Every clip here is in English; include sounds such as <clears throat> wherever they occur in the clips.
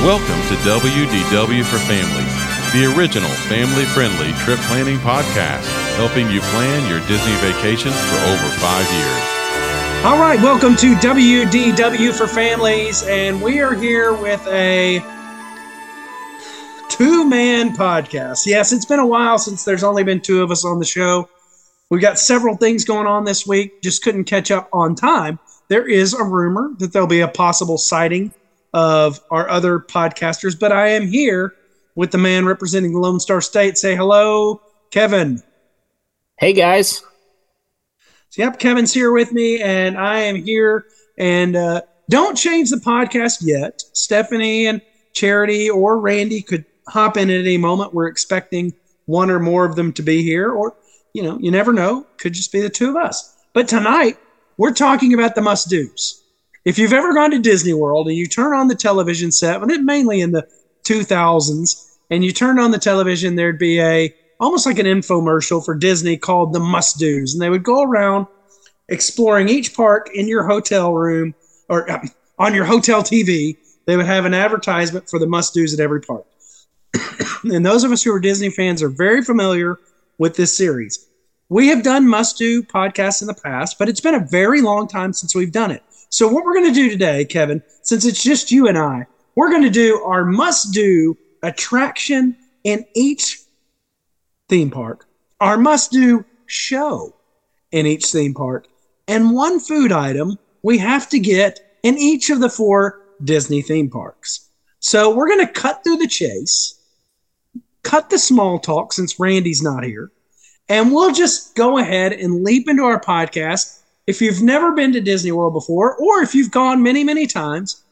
Welcome to WDW for Families, the original family friendly trip planning podcast, helping you plan your Disney vacation for over five years. All right, welcome to WDW for Families, and we are here with a two man podcast. Yes, it's been a while since there's only been two of us on the show. We've got several things going on this week, just couldn't catch up on time. There is a rumor that there'll be a possible sighting of our other podcasters, but I am here with the man representing the Lone Star State. Say hello, Kevin. Hey guys. So, yep, Kevin's here with me, and I am here. And uh, don't change the podcast yet. Stephanie and Charity or Randy could hop in at any moment. We're expecting one or more of them to be here, or you know, you never know. Could just be the two of us. But tonight, we're talking about the must dos if you've ever gone to Disney World and you turn on the television set, and it mainly in the 2000s, and you turn on the television, there'd be a almost like an infomercial for Disney called the Must Dos, and they would go around exploring each park in your hotel room or uh, on your hotel TV. They would have an advertisement for the must dos at every park. <coughs> and those of us who are Disney fans are very familiar with this series. We have done must do podcasts in the past, but it's been a very long time since we've done it. So, what we're going to do today, Kevin, since it's just you and I, we're going to do our must do attraction in each theme park, our must do show in each theme park, and one food item we have to get in each of the four Disney theme parks. So, we're going to cut through the chase, cut the small talk since Randy's not here, and we'll just go ahead and leap into our podcast if you've never been to Disney World before, or if you've gone many, many times,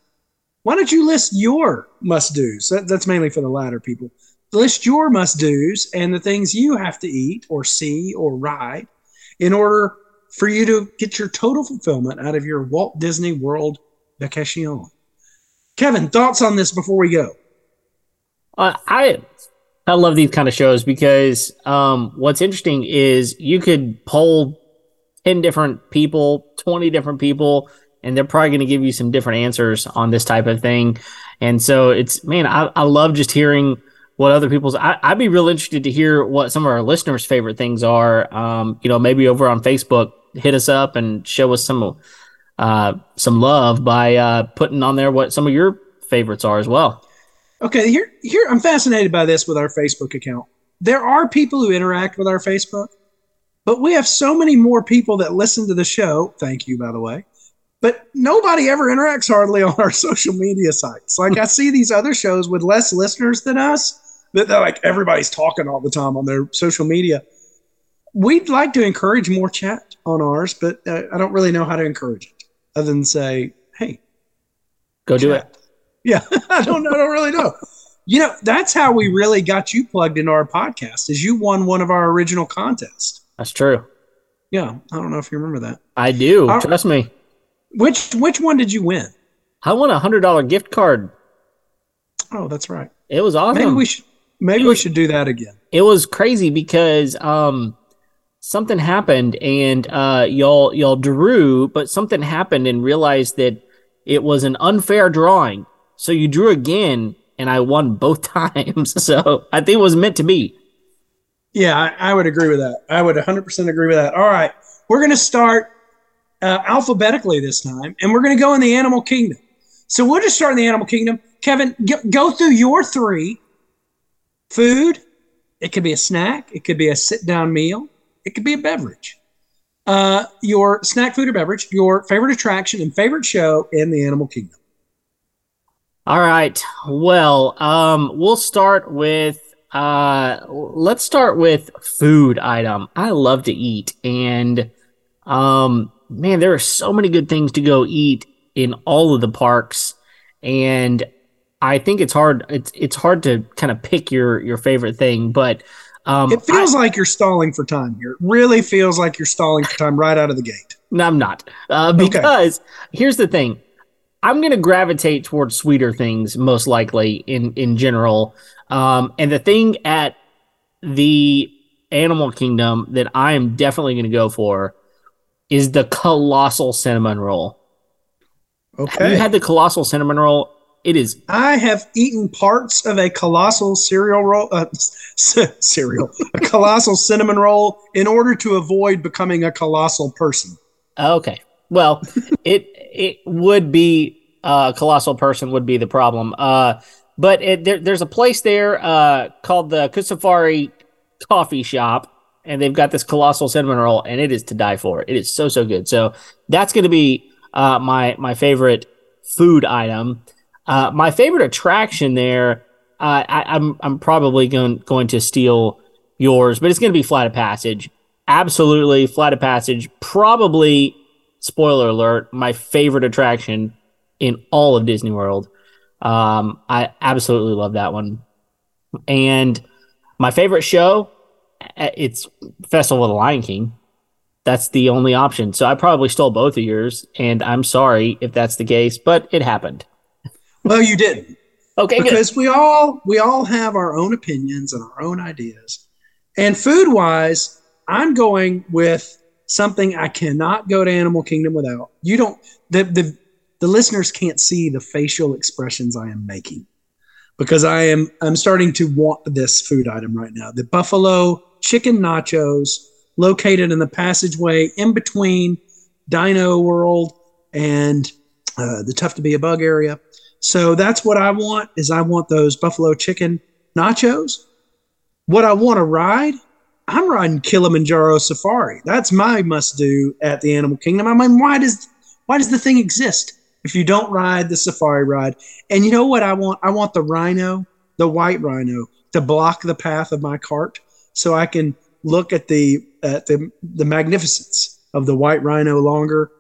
why don't you list your must dos? That, that's mainly for the latter people. List your must dos and the things you have to eat or see or ride in order for you to get your total fulfillment out of your Walt Disney World vacation. Kevin, thoughts on this before we go? Uh, I I love these kind of shows because um, what's interesting is you could poll 10 different people, 20 different people, and they're probably going to give you some different answers on this type of thing. And so it's, man, I, I love just hearing what other people's, I, would be real interested to hear what some of our listeners' favorite things are. Um, you know, maybe over on Facebook, hit us up and show us some, uh, some love by, uh, putting on there what some of your favorites are as well. Okay. Here, here, I'm fascinated by this with our Facebook account. There are people who interact with our Facebook but we have so many more people that listen to the show. Thank you, by the way. But nobody ever interacts hardly on our <laughs> social media sites. Like I see these other shows with less listeners than us, that they're like everybody's talking all the time on their social media. We'd like to encourage more chat on ours, but uh, I don't really know how to encourage it other than say, hey, go chat. do it. Yeah, <laughs> I don't know. I don't really know. You know, that's how we really got you plugged into our podcast. Is you won one of our original contests. That's true. Yeah, I don't know if you remember that. I do. Trust me. Which which one did you win? I won a hundred dollar gift card. Oh, that's right. It was awesome. Maybe we should maybe was, we should do that again. It was crazy because um something happened and uh y'all y'all drew, but something happened and realized that it was an unfair drawing. So you drew again and I won both <laughs> times. So I think it was meant to be. Yeah, I, I, would agree with that. I would 100% agree with that. All right. We're going to start uh, alphabetically this time, and we're going to go in the animal kingdom. So we'll just start in the animal kingdom. Kevin, go through your three food. It could be a snack, it could be a sit down meal, it could be a beverage. Uh, your snack, food, or beverage, your favorite attraction and favorite show in the animal kingdom. All right. Well, um, we'll start with uh, let's start with food item. I love to eat, and um, man, there are so many good things to go eat in all of the parks, and I think it's hard. It's it's hard to kind of pick your your favorite thing, but um, it feels I, like you're stalling for time here. It really feels like you're stalling for time right out of the gate. No, I'm not. Uh, because okay. here's the thing. I'm going to gravitate towards sweeter things most likely in in general. Um, and the thing at the Animal Kingdom that I am definitely going to go for is the colossal cinnamon roll. Okay. Have you had the colossal cinnamon roll? It is. I have eaten parts of a colossal cereal roll, uh, <laughs> cereal, a colossal <laughs> cinnamon roll in order to avoid becoming a colossal person. Okay. Well, it it would be uh, a colossal person would be the problem. Uh, but it, there, there's a place there uh, called the Kusafiri Coffee Shop, and they've got this colossal cinnamon roll, and it is to die for. It is so so good. So that's going to be uh, my my favorite food item. Uh, my favorite attraction there, uh, I, I'm I'm probably going going to steal yours, but it's going to be Flight of Passage. Absolutely, Flight of Passage. Probably, spoiler alert, my favorite attraction in all of Disney World. Um, I absolutely love that one. And my favorite show, it's Festival of the Lion King. That's the only option. So I probably stole both of yours, and I'm sorry if that's the case, but it happened. Well, you didn't. <laughs> Okay, because good. we all we all have our own opinions and our own ideas. And food wise, I'm going with something I cannot go to Animal Kingdom without. You don't the the the listeners can't see the facial expressions I am making because I am I'm starting to want this food item right now. The buffalo chicken nachos located in the passageway in between Dino World and uh, the Tough to Be a Bug area. So that's what I want is I want those buffalo chicken nachos. What I want to ride, I'm riding Kilimanjaro Safari. That's my must do at the Animal Kingdom. I mean, why does why does the thing exist if you don't ride the safari ride? And you know what I want? I want the rhino, the white rhino, to block the path of my cart so I can look at the at the the magnificence of the white rhino longer.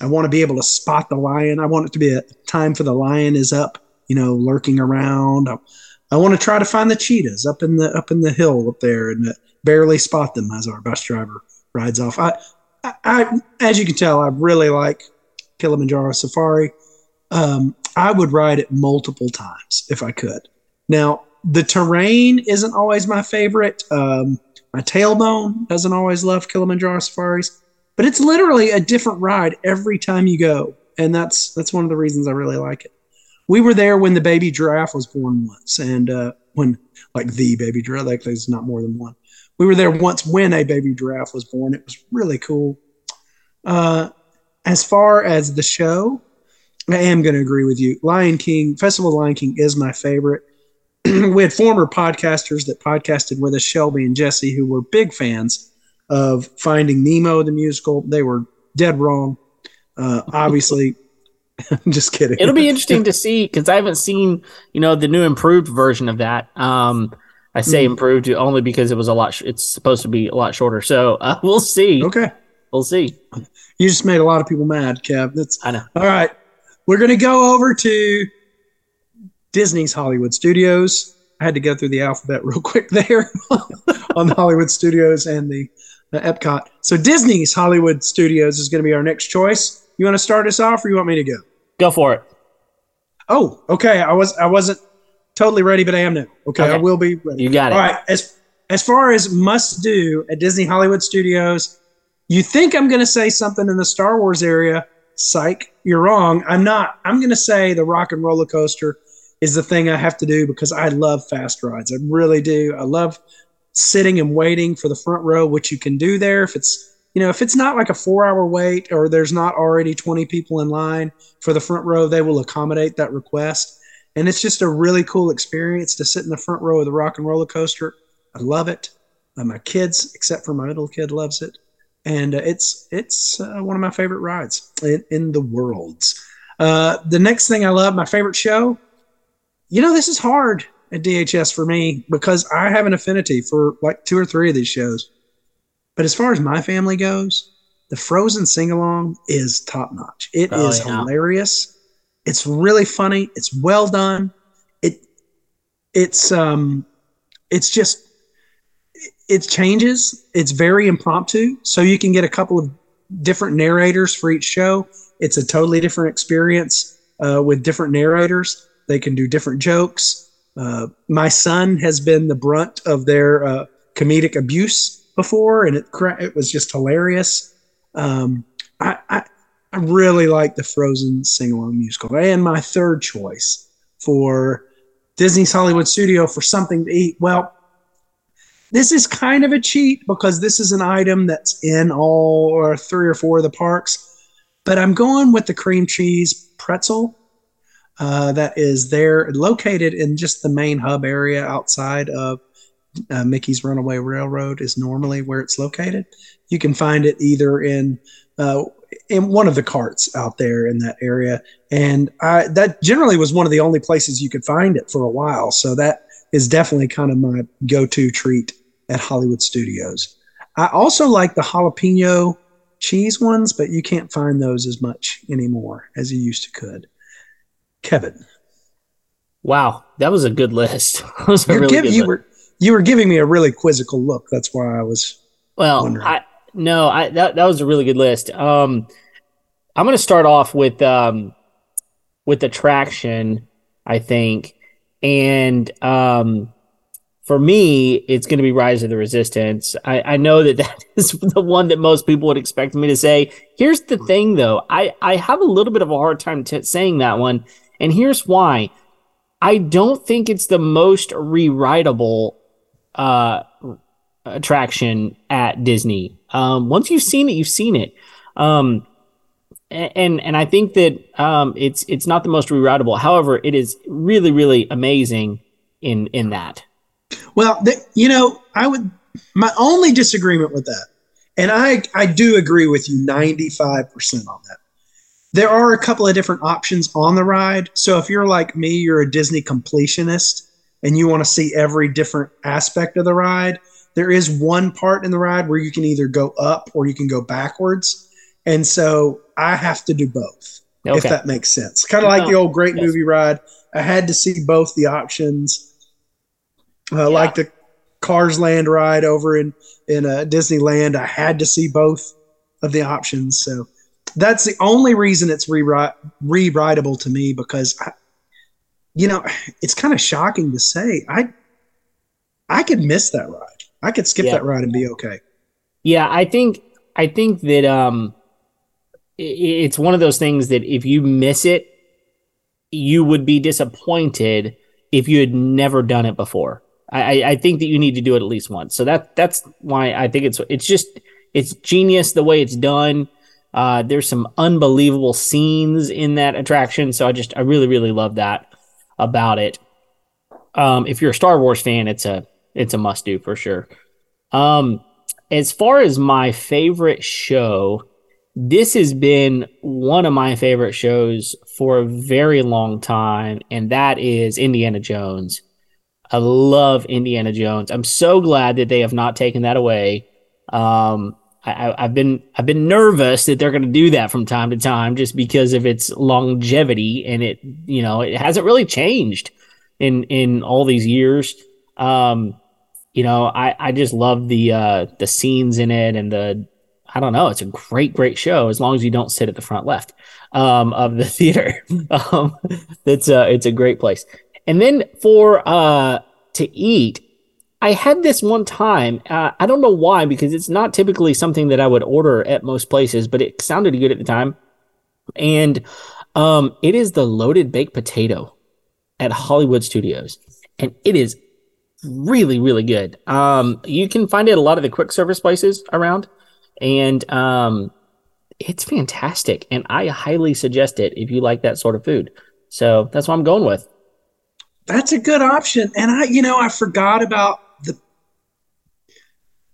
I want to be able to spot the lion. I want it to be a time for the lion is up, you know, lurking around. I, I want to try to find the cheetahs up in the up in the hill up there and barely spot them as our bus driver rides off. I, I, I as you can tell, I really like Kilimanjaro Safari. Um, I would ride it multiple times if I could. Now, the terrain isn't always my favorite. Um, my tailbone doesn't always love Kilimanjaro safaris, but it's literally a different ride every time you go, and that's that's one of the reasons I really like it. We were there when the baby giraffe was born once, and uh, when like the baby giraffe, like there's not more than one. We were there once when a baby giraffe was born. It was really cool. Uh, as far as the show, I am going to agree with you. Lion King Festival of Lion King is my favorite. <clears throat> we had former podcasters that podcasted with us, Shelby and Jesse, who were big fans of Finding Nemo, the musical. They were dead wrong. Uh, obviously, <laughs> I'm just kidding. It'll be interesting to see because I haven't seen, you know, the new improved version of that. Um, I say mm. improved only because it was a lot. Sh- it's supposed to be a lot shorter. So uh, <laughs> we'll see. Okay, we'll see. You just made a lot of people mad, Kev. That's I know. All right, we're gonna go over to Disney's Hollywood Studios. I had to go through the alphabet <laughs> real quick there <laughs> on the Hollywood Studios and the, the Epcot. So Disney's Hollywood Studios is going to be our next choice. You want to start us off, or you want me to go? Go for it. Oh, okay. I was I wasn't totally ready, but I am now. Okay, okay. I will be ready. You got it. All right. As as far as must do at Disney Hollywood Studios, you think I'm going to say something in the Star Wars area? Psych, you're wrong. I'm not. I'm going to say the Rock and Roller Coaster is the thing I have to do because I love fast rides. I really do. I love sitting and waiting for the front row, which you can do there if it's you know if it's not like a four hour wait or there's not already 20 people in line for the front row, they will accommodate that request. And it's just a really cool experience to sit in the front row of the rock and roller coaster. I love it. Uh, my kids, except for my little kid, loves it, and uh, it's it's uh, one of my favorite rides in, in the worlds. Uh, the next thing I love, my favorite show, you know, this is hard at DHS for me because I have an affinity for like two or three of these shows. But as far as my family goes, the Frozen sing along is top notch. It oh, is yeah. hilarious. It's really funny. It's well done. It it's um it's just it changes. It's very impromptu, so you can get a couple of different narrators for each show. It's a totally different experience uh, with different narrators. They can do different jokes. Uh, my son has been the brunt of their uh, comedic abuse before, and it it was just hilarious. Um, I, I, I really like the Frozen sing along musical, and my third choice for Disney's Hollywood Studio for something to eat. Well, this is kind of a cheat because this is an item that's in all or three or four of the parks, but I'm going with the cream cheese pretzel uh, that is there, located in just the main hub area outside of uh, Mickey's Runaway Railroad, is normally where it's located. You can find it either in uh, in one of the carts out there in that area, and I, that generally was one of the only places you could find it for a while. So that is definitely kind of my go-to treat at Hollywood Studios. I also like the jalapeno cheese ones, but you can't find those as much anymore as you used to could. Kevin. Wow, that was a good list. <laughs> was You're really good you list. were you were giving me a really quizzical look. That's why I was. Well, wondering. I no, I that that was a really good list. Um, I'm going to start off with um with attraction, I think, and um, for me, it's going to be Rise of the Resistance. I I know that <laughs> that is the one that most people would expect me to say. Here's the thing, though, I I have a little bit of a hard time t- saying that one, and here's why. I don't think it's the most rewritable uh attraction at Disney. Um, once you've seen it, you've seen it. Um, and and I think that um, it's it's not the most rewritable. However, it is really really amazing in in that. Well, you know, I would. My only disagreement with that, and I I do agree with you ninety five percent on that. There are a couple of different options on the ride. So if you're like me, you're a Disney completionist, and you want to see every different aspect of the ride. There is one part in the ride where you can either go up or you can go backwards, and so I have to do both. If that makes sense, kind of like the old Great Yes. Movie ride. I had to see both the options uh, like the Cars Land ride over in in uh, Disneyland. I had to see both of the options, so that's the only reason it's rewrite rewritable to me because I, you know it's kind of shocking to say I I could miss that ride. I could skip Yeah. that ride and be okay. Yeah, I think I think that um, i- i- it's one of those things that if you miss it, you would be disappointed if you had never done it before. I, I, I think that you need to do it at least once. So that that's why I think it's it's just it's genius the way it's done. Uh, there's some unbelievable scenes in that attraction, so I just I really really love that about it. Um, if you're a Star Wars fan, it's a it's a must do for sure. Um, as far as my favorite show, this has been one of my favorite shows for a very long time, and that is Indiana Jones. I love Indiana Jones. I'm so glad that they have not taken that away. Um, I, I've been I've been nervous that they're going to do that from time to time, just because of its longevity and it you know it hasn't really changed in in all these years. Um, you know, I, I just love the uh, the scenes in it and the I don't know. It's a great great show as long as you don't sit at the front left um, of the <laughs> theater. um, it's a it's a great place. And then for uh, to eat, I had this one time. Uh, I don't know why because it's not typically something that I would order at most places, but it sounded good at the time. And um, it is the loaded baked potato at Hollywood Studios, and it is really really good. Um, you can find it at a lot of the quick service places around, and um, it's fantastic. And I highly suggest it if you like that sort of food. So that's what I'm going with. That's a good option. And I, you know, I forgot about the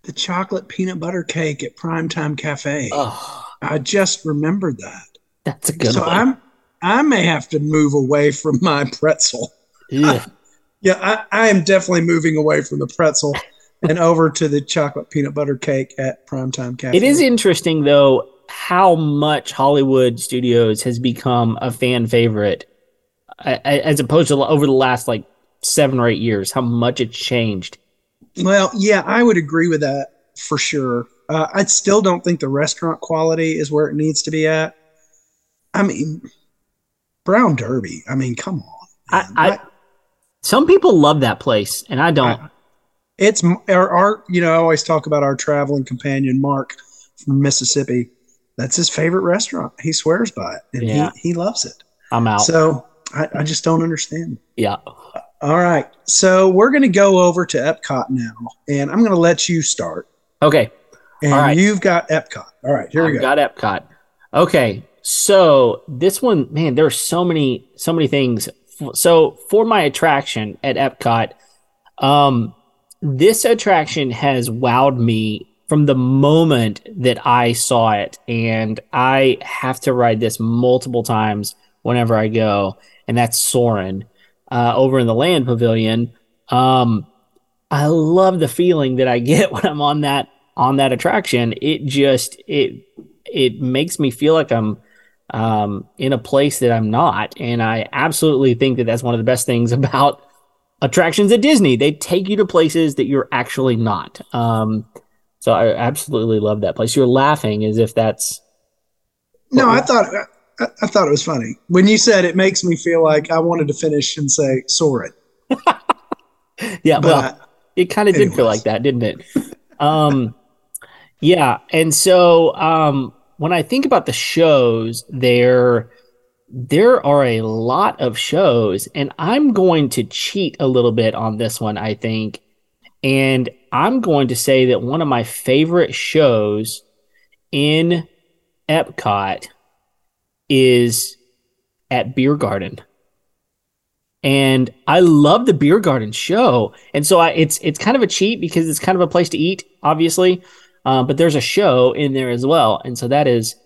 the chocolate peanut butter cake at Primetime Cafe. Oh, I just remembered that. that's a good so one. I'm I may have to move away from my pretzel. Ugh. <laughs> Yeah, I, I am definitely moving away from the pretzel <laughs> and over to the chocolate peanut butter cake at Primetime Cafe. It is interesting though how much Hollywood Studios has become a fan favorite, as opposed to over the last like seven or eight years. How much it's changed. Well, yeah, I would agree with that for sure. Uh, I still don't think the restaurant quality is where it needs to be at. I mean, Brown Derby. I mean, come on. I. I some people love that place, and I don't. it's our, our, you know, I always talk about our traveling companion, Mark from Mississippi. That's his favorite restaurant. He swears by it and Yeah. he, he loves it. I'm out. So I, I just don't understand. Yeah. All right. So we're going to go over to Epcot now, and I'm going to let you start. Okay. And All right. you've got Epcot. All right. Here we I've go. got Epcot. Okay. So this one, man, there are so many, so many things. So for my attraction at Epcot, um, this attraction has wowed me from the moment that I saw it, and I have to ride this multiple times whenever I go, and that's Soarin' uh, over in the Land Pavilion. Um, I love the feeling that I get <laughs> when I'm on that on that attraction. It just it it makes me feel like I'm um, in a place that I'm not, and I absolutely think that that's one of the best things <laughs> about attractions at Disney. They take you to places that you're actually not. Um, so I absolutely love that place. You're laughing as if that's No, I thought I, I thought it was funny when you said it makes me feel like I wanted to finish and say Soarin'. <laughs> yeah. well, But it kind of did feel like that, didn't it? Um, <laughs> yeah, and so um, when I think about the shows, there there are a lot of shows, and I'm going to cheat a little bit on this one. I think, and I'm going to say that one of my favorite shows in Epcot is at Beer Garden and I love the beer garden show. And so I, it's it's kind of a cheat because it's kind of a place to eat, obviously, uh, but there's a show in there as well, and so that is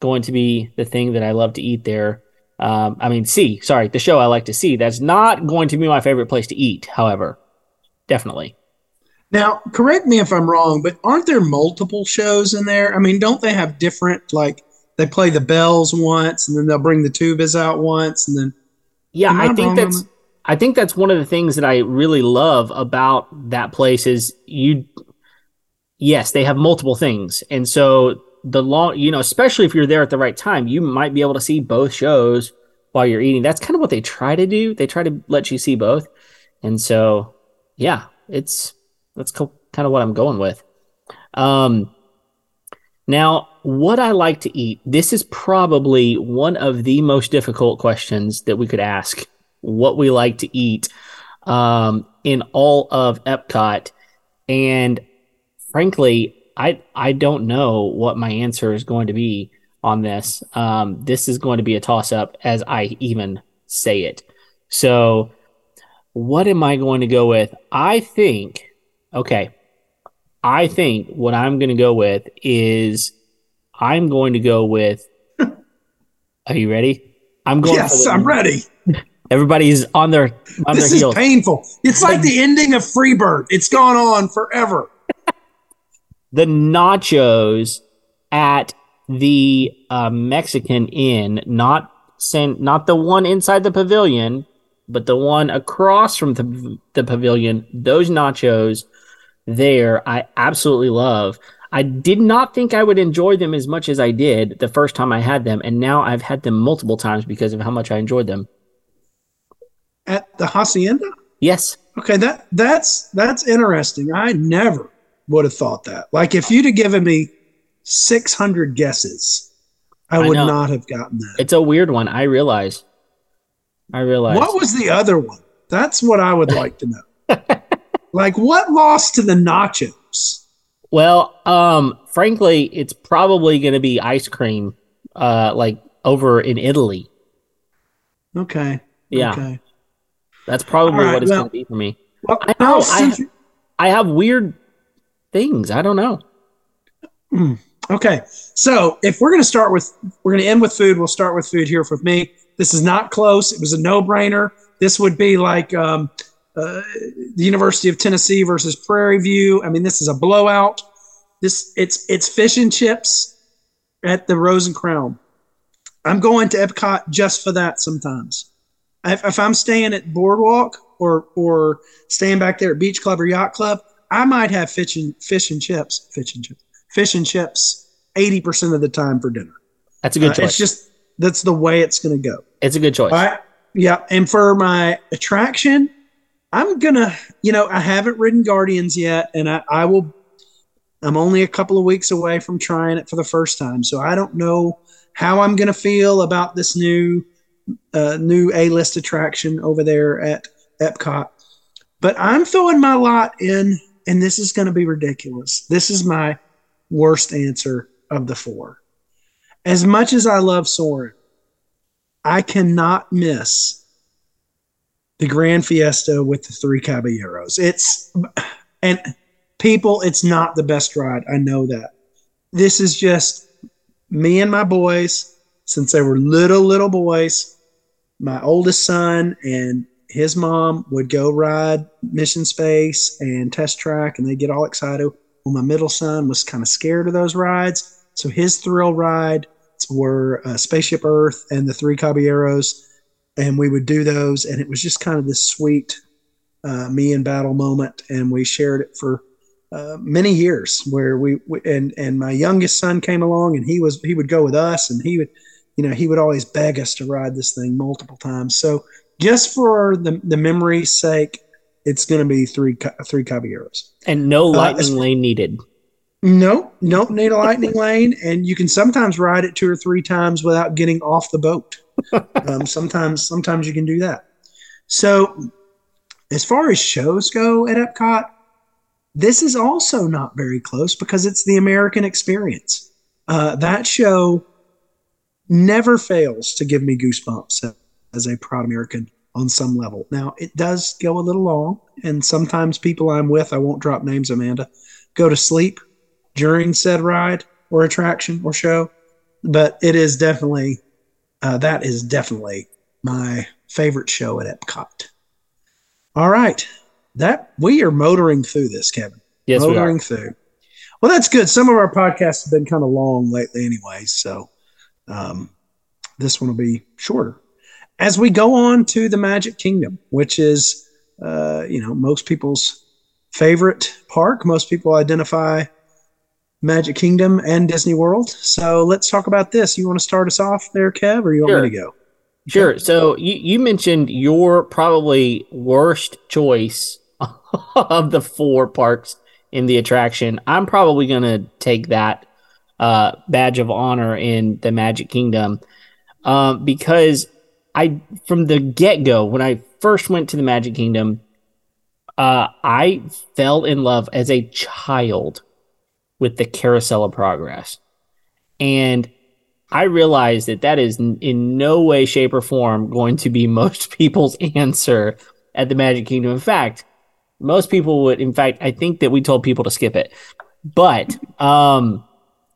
going to be the thing that I love to eat there. Um, I mean, see, sorry, the show I like to see. That's not going to be my favorite place to eat, however, definitely. now, correct me if I'm wrong, but aren't there multiple shows in there? I mean, don't they have different like they play the bells once, and then they'll bring the tubas out once, and then Yeah, I I think that's that? I think that's one of the things that I really love about that place is you yes, they have multiple things. And so the long you know, especially if you're there at the right time, you might be able to see both shows while you're eating. That's kind of what they try to do. They try to let you see both. And so yeah, it's that's co- kind of what I'm going with. Um now, what I like to eat, this is probably one of the most difficult questions that we could ask. What we like to eat um, in all of Epcot. And frankly, I, I don't know what my answer is going to be on this. Um, this is going to be a toss up as I even say it. So, what am I going to go with? I think, okay, I think what I'm going to go with is I'm going to go with. <laughs> Are you ready? I'm going. yes, I'm ready. Everybody's on their on This their is heels. painful. It's like the ending of Freebird. It's gone on forever. The nachos at the uh, Mexican Inn, not sent, not the one inside the pavilion, but the one across from the, the pavilion. Those nachos there, I absolutely love. I did not think I would enjoy them as much as I did the first time I had them, and now I've had them multiple times because of how much I enjoyed them. At the hacienda. Yes, Okay, that that's that's interesting. I never would have thought that. Like if you'd have given me 600 guesses, I I would know. not have gotten that. it's a weird one. I realize. I realize. What was the other one? That's what I would like to know. <laughs> like what lost to the nachos? Well, um, frankly, it's probably going to be ice cream, uh, like over in Italy. Okay. Yeah, Okay. that's probably right, what it's well- going to be for me. Well, I know, I- I have weird things. I don't know. Okay, so if we're going to start with, we're going to end with food. We'll start with food here for me. This is not close. It was a no-brainer. This would be like um, uh, the University of Tennessee versus Prairie View. I mean, this is a blowout. This it's it's fish and chips at the Rose and Crown. I'm going to Epcot just for that. Sometimes, if, if I'm staying at Boardwalk or or staying back there at Beach Club or Yacht Club, I might have fish and fish and chips, fish and chips, fish and chips, eighty percent of the time for dinner. That's a good Uh, choice. it's just that's the way it's going to go. it's a good choice. Right. Yeah. And for my attraction, I'm gonna, you know, I haven't ridden Guardians yet, and I, I will. I'm only a couple of weeks away from trying it for the first time, so I don't know how I'm gonna feel about this new uh, new A list attraction over there at Epcot. But I'm throwing my lot in, and this is going to be ridiculous. This is my worst answer of the four. As much as I love Soarin', I cannot miss the Grand Fiesta with the three Caballeros. It's and people, it's not the best ride. I know that. This is just me and my boys since they were little little boys. My oldest son and his mom would go ride Mission Space and Test Track, and they get all excited. Well, my middle son was kind of scared of those rides, so his thrill ride were uh, Spaceship Earth and the Three Caballeros, and we would do those, and it was just kind of this sweet uh, me and battle moment, and we shared it for uh, many years. Where we, we and and my youngest son came along, and he was he would go with us, and he would, you know, he would always beg us to ride this thing multiple times. So just for the the memory's sake, it's going to be three three caballeros and no uh, lightning uh, lane needed. No, nope, need a lightning <laughs> lane, and you can sometimes ride it two or three times without getting off the boat. <laughs> um, sometimes, sometimes you can do that. So, as far as shows go at Epcot, this is also not very close because it's the American experience. Uh, that show never fails to give me goosebumps as a proud American on some level. Now, it does go a little long, and sometimes people I'm with, I won't drop names, Amanda, go to sleep during said ride or attraction or show. But it is definitely, uh, that is definitely my favorite show at Epcot. All right. That we are motoring through this, Kevin. Yes, motoring through. Well, that's good. Some of our podcasts have been kind of long lately, anyway. So um, this one will be shorter. As we go on to the Magic Kingdom, which is, uh, you know, most people's favorite park. Most people identify Magic Kingdom and Disney World. So let's talk about this. You want to start us off there, Kev, or you want sure. me to go? Sure. So you, you mentioned your probably worst choice <laughs> of the four parks in the attraction. I'm probably going to take that uh, badge of honor in the Magic Kingdom um, because I, from the get go, when I first went to the Magic Kingdom, uh, I fell in love as a child with the carousel of progress. And I realized that that is in no way, shape, or form going to be <laughs> most people's answer at the Magic Kingdom. In fact, most people would, in fact, I think that we told people to skip it. But um,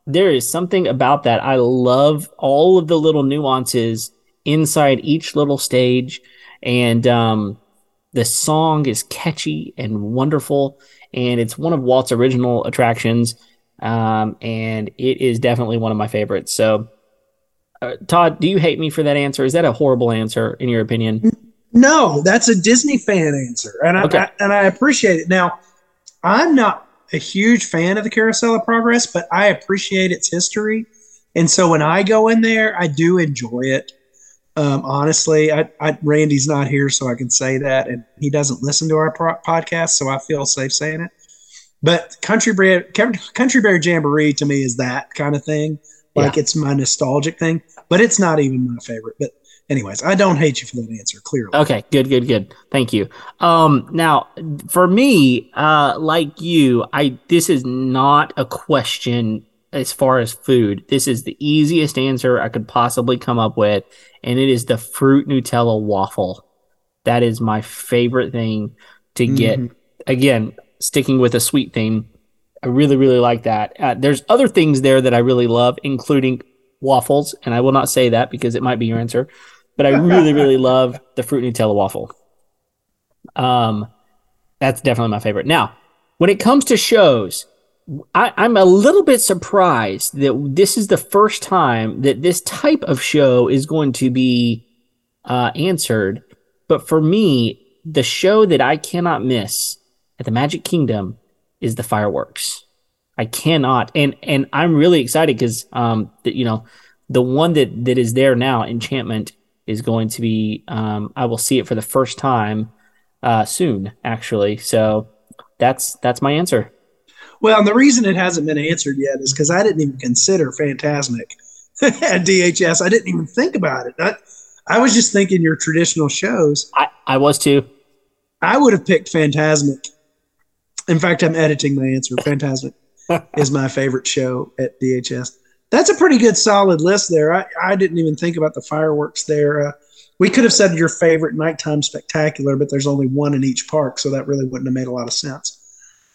there is something about that. I love all of the little nuances inside each little stage. And um, the song is catchy and wonderful. And it's one of Walt's original attractions. Um, and it is definitely one of my favorites. So, uh, Todd, do you hate me for that answer? Is that a horrible answer in your opinion? No, that's a Disney fan answer, and I, okay. I and I appreciate it. Now, I'm not a huge fan of the Carousel of Progress, but I appreciate its history, and so when I go in there, I do enjoy it. Um, honestly, I, I, Randy's not here, so I can say that, and he doesn't listen to our pro- podcast, so I feel safe saying it. But Country Bear, Country Bear Jamboree to me is that kind of thing. Like yeah. it's my nostalgic thing, but it's not even my favorite. But anyways, I don't hate you for that answer. Clearly. Okay. Good. Good. Good. Thank you. Um, now for me, uh, like you, I this is not a question as far as food. This is the easiest answer I could possibly come up with, and it is the fruit Nutella waffle. That is my favorite thing to get. Mm-hmm. Again, sticking with a sweet theme. I really, really like that. Uh, there's other things there that I really love, including waffles, and I will not say that because it might be your answer, but I really, really <laughs> love the fruit Nutella waffle. Um, that's definitely my favorite. Now, when it comes to shows, I, I'm a little bit surprised that this is the first time that this type of show is going to be uh, answered. But for me, the show that I cannot miss at the Magic Kingdom is the fireworks. I cannot, and and I'm really excited because um, that you know, the one that that is there now, Enchantment, is going to be. Um, I will see it for the first time uh, soon, actually. So that's that's my answer. Well, and the reason it hasn't been answered yet is because I didn't even consider Fantasmic <laughs> at DHS. I didn't even think about it. I, I was just thinking your traditional shows. I, I was too. I would have picked Fantasmic. In fact, I'm editing my answer. Fantasmic <laughs> is my favorite show at DHS. That's a pretty good solid list there. I, I didn't even think about the fireworks there. Uh, we could have said your favorite nighttime spectacular, but there's only one in each park, so that really wouldn't have made a lot of sense.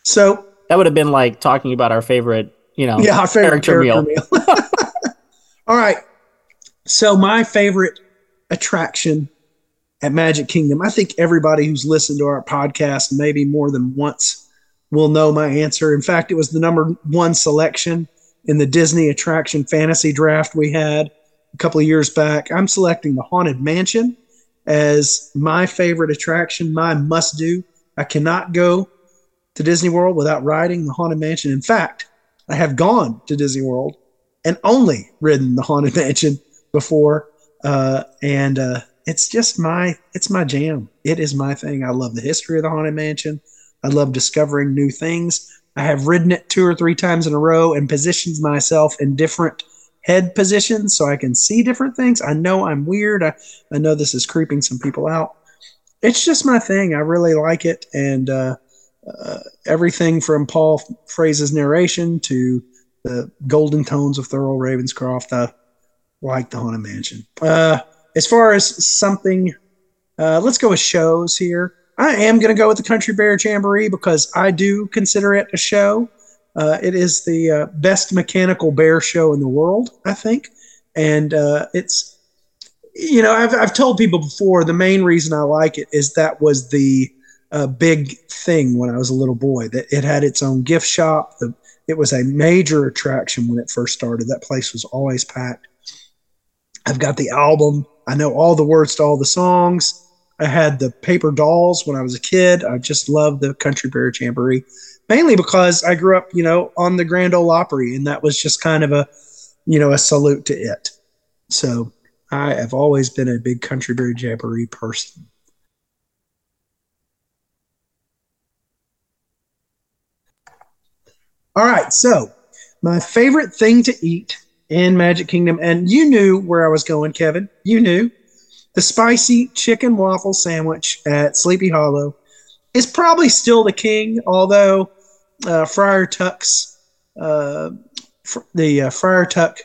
So that would have been like talking about our favorite, you know, yeah, our favorite character, character meal. meal. <laughs> All right. So my favorite attraction at Magic Kingdom, I think everybody who's listened to our podcast maybe more than once will know my answer. In fact, it was the number one selection in the Disney attraction fantasy draft we had a couple of years back. I'm selecting the Haunted Mansion as my favorite attraction, my must do. I cannot go to Disney World without riding the Haunted Mansion. In fact, I have gone to Disney World and only ridden the Haunted <laughs> Mansion before, uh, and uh, it's just my it's my jam. It is my thing. I love the history of the Haunted Mansion. I love discovering new things. I have ridden it two or three times in a row and positioned myself in different head positions so I can see different things. I know I'm weird. I, I know this is creeping some people out. It's just my thing. I really like it. And uh, uh, everything from Paul Frees's narration to the golden tones of Thurl Ravenscroft, I like the Haunted Mansion. Uh, as far as something, uh, let's go with shows here. I am going to go with the Country Bear Jamboree because I do consider it a show. Uh, it is the uh, best mechanical bear show in the world, I think, and uh, it's you know I've I've told people before the main reason I like it is that was the uh, big thing when I was a little boy that it had its own gift shop. The, it was a major attraction when it first started. That place was always packed. I've got the album. I know all the words to all the songs. I had the paper dolls when I was a kid. I just loved the Country Bear Jamboree mainly because I grew up, you know, on the Grand Ole Opry, and that was just kind of a, you know, a salute to it. So I have always been a big Country Bear Jamboree person. All right, so my favorite thing to eat in Magic Kingdom, and you knew where I was going, Kevin. You knew the spicy chicken waffle sandwich at Sleepy Hollow is probably still the king, although uh, Friar Tuck's uh, fr- the uh, Friar Tuck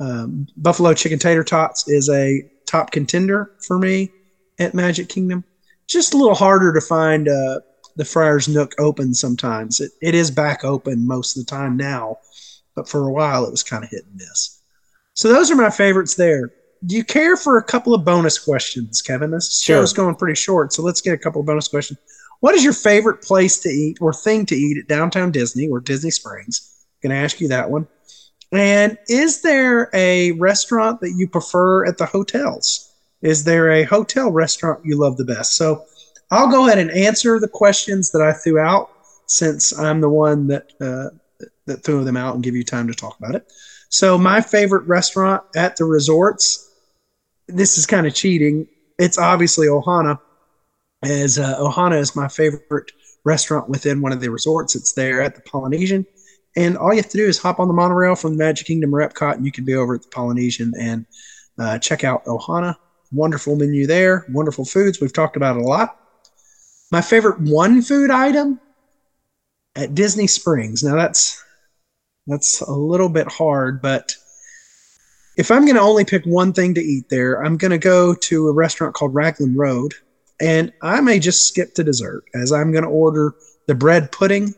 um, Buffalo Chicken Tater Tots is a top contender for me at Magic Kingdom. Just a little harder to find uh, the Friar's Nook open sometimes. It, it is back open most of the time now, but for a while it was kind of hit and miss. So those are my favorites there. Do you care for a couple of bonus questions, Kevin? This sure. show's going pretty short, so let's get a couple of bonus questions. What is your favorite place to eat or thing to eat at downtown Disney or Disney Springs? I'm going to ask you that one. And is there a restaurant that you prefer at the hotels? Is there a hotel restaurant you love the best? So I'll go ahead and answer the questions that I threw out since I'm the one that uh, that threw them out and give you time to talk about it. So my favorite restaurant at the resorts, this is kind of cheating. It's obviously Ohana as uh, Ohana is my favorite restaurant within one of the resorts. It's there at the Polynesian. And all you have to do is hop on the monorail from the Magic Kingdom or Epcot, and you can be over at the Polynesian and uh, check out Ohana. Wonderful menu there, wonderful foods. We've talked about it a lot. My favorite one food item at Disney Springs. Now that's that's a little bit hard, but if I'm going to only pick one thing to eat there, I'm going to go to a restaurant called Raglan Road and I may just skip to dessert as I'm going to order the bread pudding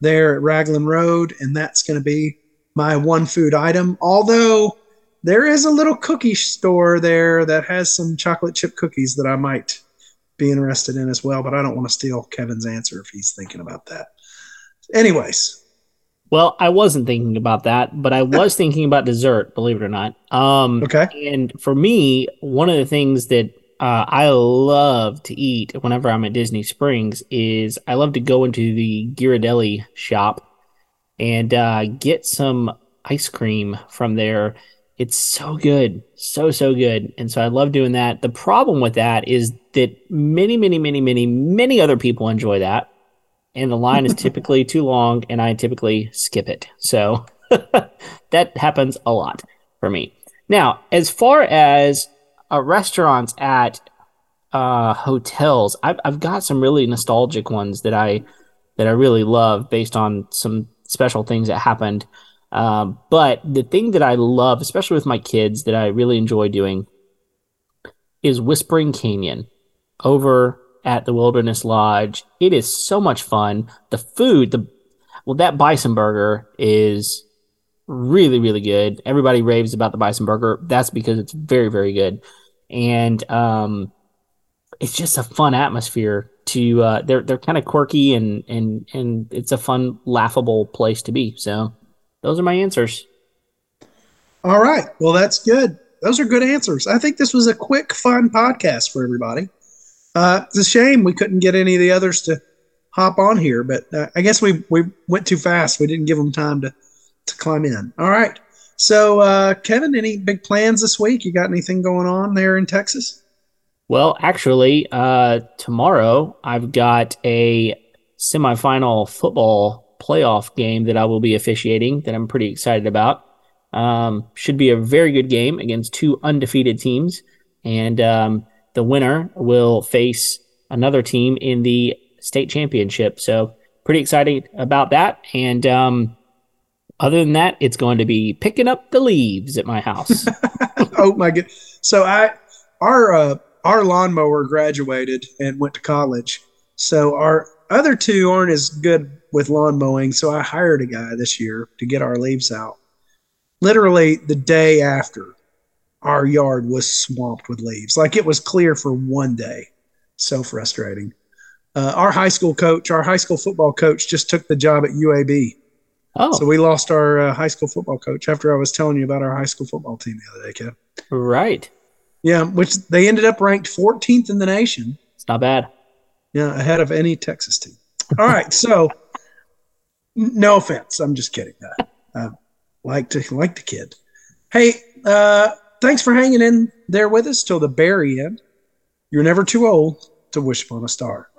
there at Raglan Road, and that's going to be my one food item. Although there is a little cookie store there that has some chocolate chip cookies that I might be interested in as well, but I don't want to steal Kevin's answer if he's thinking about that. Anyways. Well, I wasn't thinking about that, but I was thinking about dessert, believe it or not. Um, okay. And for me, one of the things that uh, I love to eat whenever I'm at Disney Springs is I love to go into the Ghirardelli shop and uh, get some ice cream from there. It's so good, so so good, and so I love doing that. The problem with that is that many, many, many, many, many other people enjoy that, and the line is <laughs> typically too long, and I typically skip it. So <laughs> that happens a lot for me. Now, as far as uh, restaurants at uh, hotels. I've I've got some really nostalgic ones that I that I really love based on some special things that happened. Um, but the thing that I love, especially with my kids, that I really enjoy doing, is Whispering Canyon over at the Wilderness Lodge. It is so much fun. The food, the well, that bison burger is really, really good. Everybody raves about the bison burger. That's because it's very, very good. And um, it's just a fun atmosphere to uh, they're they're kind of quirky and and and it's a fun laughable place to be so those are my answers. All right. Well that's good. Those are good answers. I think this was a quick fun podcast for everybody. Uh, it's a shame we couldn't get any of the others to hop on here but uh, i guess we we went too fast. We didn't give them time to to climb in. All right. So uh, kevin any big plans this week? You got anything going on there in texas? Well, actually, uh, tomorrow I've got a semifinal football playoff game that I will be officiating that I'm pretty excited about. Um, should be a very good game against two undefeated teams, and um, the winner will face another team in the state championship. So, pretty excited about that. And um, other than that, it's going to be picking up the leaves at my house. <laughs> <laughs> oh my god! So I our uh, our lawnmower graduated and went to college. So our other two aren't as good with lawn mowing. So I hired a guy this year to get our leaves out. Literally the day after, our yard was swamped with leaves. Like it was clear for one day. So frustrating. Uh, our high school coach, our high school football coach, just took the job at UAB. Oh. So we lost our uh, high school football coach after I was telling you about our high school football team the other day, Kev. Right. Yeah, which they ended up ranked 14th in the nation. It's not bad. Yeah, ahead of any Texas team. All right, so no offense, I'm just kidding. Uh, uh, like to like the kid. Hey, uh, thanks for hanging in there with us till the very end. You're never too old to wish upon a star.